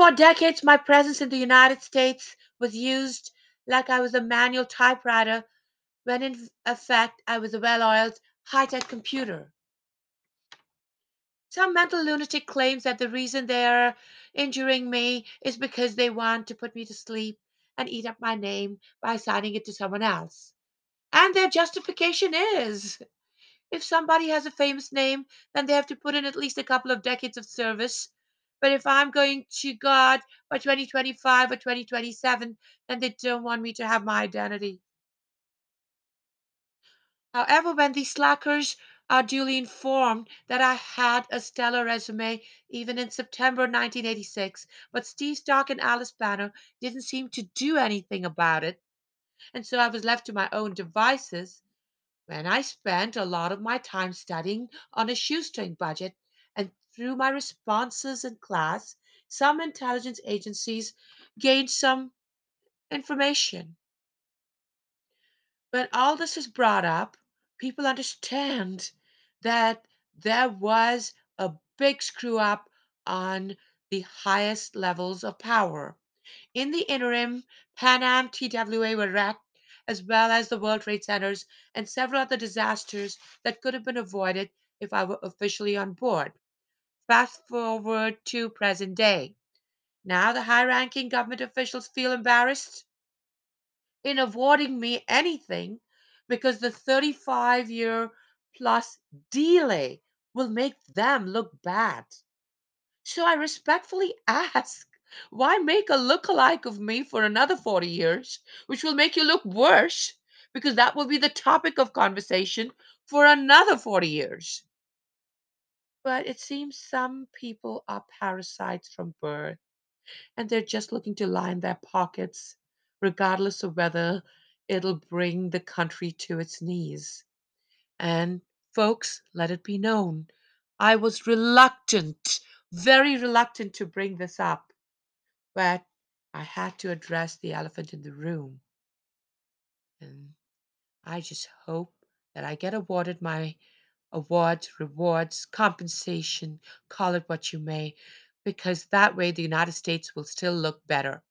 For decades, my presence in the United States was used like I was a manual typewriter when in effect I was a well oiled, high tech computer. Some mental lunatic claims that the reason they are injuring me is because they want to put me to sleep and eat up my name by assigning it to someone else. And their justification is if somebody has a famous name, then they have to put in at least a couple of decades of service. But if I'm going to God by 2025 or 2027, then they don't want me to have my identity. However, when these slackers are duly informed that I had a stellar resume even in September 1986, but Steve Stark and Alice Banner didn't seem to do anything about it, and so I was left to my own devices, when I spent a lot of my time studying on a shoestring budget and through my responses in class, some intelligence agencies gained some information. When all this is brought up, people understand that there was a big screw up on the highest levels of power. In the interim, Pan Am TWA were wrecked, as well as the World Trade Centers and several other disasters that could have been avoided if I were officially on board. Fast forward to present day. Now the high ranking government officials feel embarrassed in awarding me anything because the 35 year plus delay will make them look bad. So I respectfully ask, why make a look-alike of me for another 40 years, which will make you look worse because that will be the topic of conversation for another 40 years? But it seems some people are parasites from birth and they're just looking to line their pockets, regardless of whether it'll bring the country to its knees. And, folks, let it be known, I was reluctant, very reluctant to bring this up, but I had to address the elephant in the room. And I just hope that I get awarded my awards, rewards, compensation, call it what you may, because that way the United States will still look better.